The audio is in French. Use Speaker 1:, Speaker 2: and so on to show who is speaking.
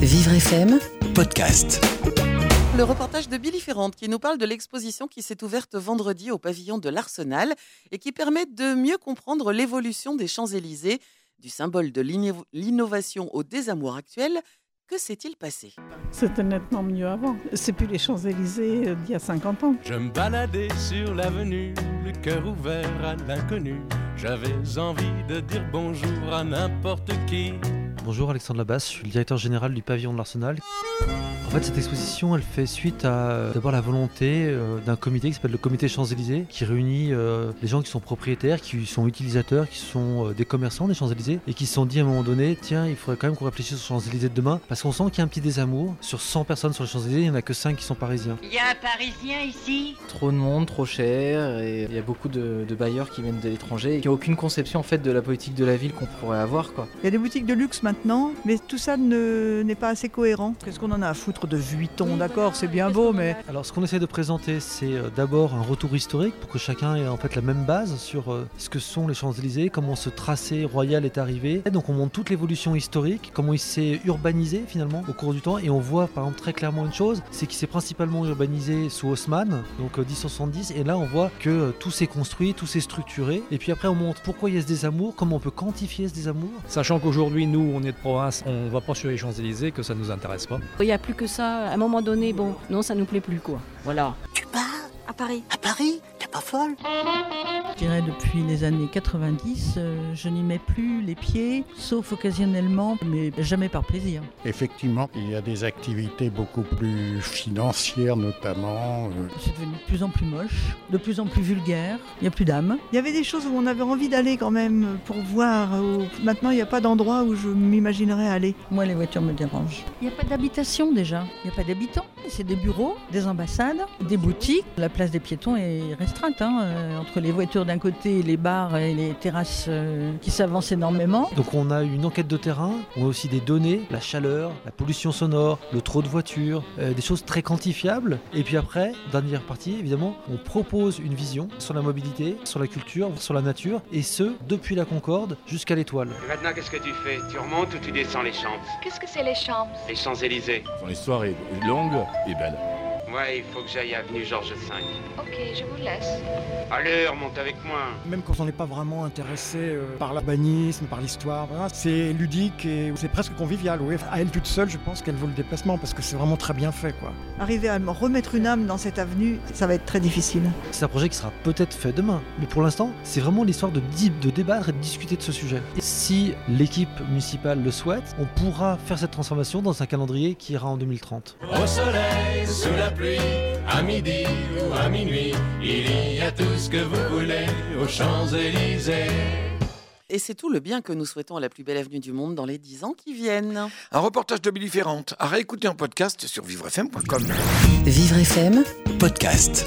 Speaker 1: Vivre FM,
Speaker 2: podcast.
Speaker 3: Le reportage de Billy Ferrand qui nous parle de l'exposition qui s'est ouverte vendredi au pavillon de l'Arsenal et qui permet de mieux comprendre l'évolution des Champs-Élysées, du symbole de l'inno- l'innovation au désamour actuel. Que s'est-il passé?
Speaker 4: C'était nettement mieux avant. C'est plus les Champs-Élysées euh, d'il y a 50 ans.
Speaker 5: Je me baladais sur l'avenue, le cœur ouvert à l'inconnu. J'avais envie de dire bonjour à n'importe qui.
Speaker 6: Bonjour Alexandre Labasse, je suis le directeur général du pavillon de l'Arsenal. En fait, cette exposition, elle fait suite à euh, d'abord la volonté euh, d'un comité qui s'appelle le comité Champs-Élysées, qui réunit euh, les gens qui sont propriétaires, qui sont utilisateurs, qui sont euh, des commerçants des Champs-Élysées, et qui se sont dit à un moment donné, tiens, il faudrait quand même qu'on réfléchisse aux Champs-Élysées de demain, parce qu'on sent qu'il y a un petit désamour. Sur 100 personnes sur les Champs-Élysées, il n'y en a que 5 qui sont parisiens.
Speaker 7: Il y a un Parisien ici?
Speaker 8: Trop de monde, trop cher, et il y a beaucoup de, de bailleurs qui viennent de l'étranger et qui n'ont aucune conception en fait de la politique de la ville qu'on pourrait avoir quoi.
Speaker 9: Il y a des boutiques de luxe maintenant, mais tout ça ne- n'est pas assez cohérent. Qu'est-ce qu'on en a à foutre de Vuitton D'accord, c'est bien beau, mais
Speaker 6: Alors, ce qu'on essaie de présenter, c'est euh, d'abord un retour historique pour que chacun ait en fait la même base sur euh, ce que sont les Champs-Élysées, comment ce tracé royal est arrivé. Et donc, on montre toute l'évolution historique, comment il s'est urbanisé finalement au cours du temps. Et on voit par exemple très clairement une chose c'est qu'il s'est principalement urbanisé sous Haussmann, donc euh, 1070. Et là, on voit que euh, tout s'est construit, tout s'est structuré. Et puis après, on montre pourquoi il y a ce désamour, comment on peut quantifier ce désamour.
Speaker 10: Sachant qu'aujourd'hui, nous, on est de province, on va pas sur les Champs-Élysées, que ça nous intéresse pas.
Speaker 11: Il n'y a plus que ça. À un moment donné, bon, non, ça nous plaît plus, quoi. Voilà.
Speaker 2: Tu pars
Speaker 11: À Paris?
Speaker 2: à Paris? T'es pas folle?
Speaker 9: Dirais depuis les années 90, euh, je n'y mets plus les pieds, sauf occasionnellement, mais jamais par plaisir.
Speaker 12: Effectivement, il y a des activités beaucoup plus financières notamment. euh,
Speaker 9: C'est devenu de plus en plus moche, de plus en plus vulgaire, il n'y a plus d'âme. Il y avait des choses où on avait envie d'aller quand même pour voir. où- Maintenant, il n'y a pas d'endroit où je m'imaginerais aller. Moi, les voitures me dérangent. Il n'y a pas d'habitation déjà. Il n'y a pas d'habitants. C'est des bureaux, des ambassades, des boutiques. La place des piétons est restreinte. hein, euh, entre les voitures d'un côté, les bars et les terrasses euh, qui s'avancent énormément.
Speaker 6: Donc on a une enquête de terrain, on a aussi des données, la chaleur, la pollution sonore, le trop de voitures, euh, des choses très quantifiables. Et puis après, dernière partie, évidemment, on propose une vision sur la mobilité, sur la culture, sur la nature, et ce, depuis la Concorde jusqu'à l'étoile.
Speaker 13: Maintenant, qu'est-ce que tu fais? Tu remontes ou tu descends les Champs?
Speaker 7: Qu'est-ce que c'est les chambres
Speaker 13: Les Champs-Élysées.
Speaker 5: L'histoire est longue et belle.
Speaker 13: Ouais, il faut que j'aille avenue Georges V.
Speaker 7: Ok, je vous laisse.
Speaker 13: Allez, remonte avec moi.
Speaker 10: Même quand on n'est pas vraiment intéressé euh, par l'urbanisme, par l'histoire, voilà, c'est ludique et c'est presque convivial. Oui. À elle toute seule, je pense qu'elle vaut le déplacement parce que c'est vraiment très bien fait. quoi.
Speaker 9: Arriver à me remettre une âme dans cette avenue, ça va être très difficile.
Speaker 6: C'est un projet qui sera peut-être fait demain, mais pour l'instant, c'est vraiment l'histoire de, débattre et de discuter de ce sujet. Et si l'équipe municipale le souhaite, on pourra faire cette transformation dans un calendrier qui ira en 2030.
Speaker 5: Au soleil, sous la pluie, à midi ou à minuit, il y a tout ce que vous voulez aux Champs-Élysées.
Speaker 3: Et c'est tout le bien que nous souhaitons à la plus belle avenue du monde dans les dix ans qui viennent.
Speaker 2: Un reportage de Billy Ferrand à réécouter en podcast sur vivrefm.com.
Speaker 1: Vivre FM,
Speaker 2: Podcast.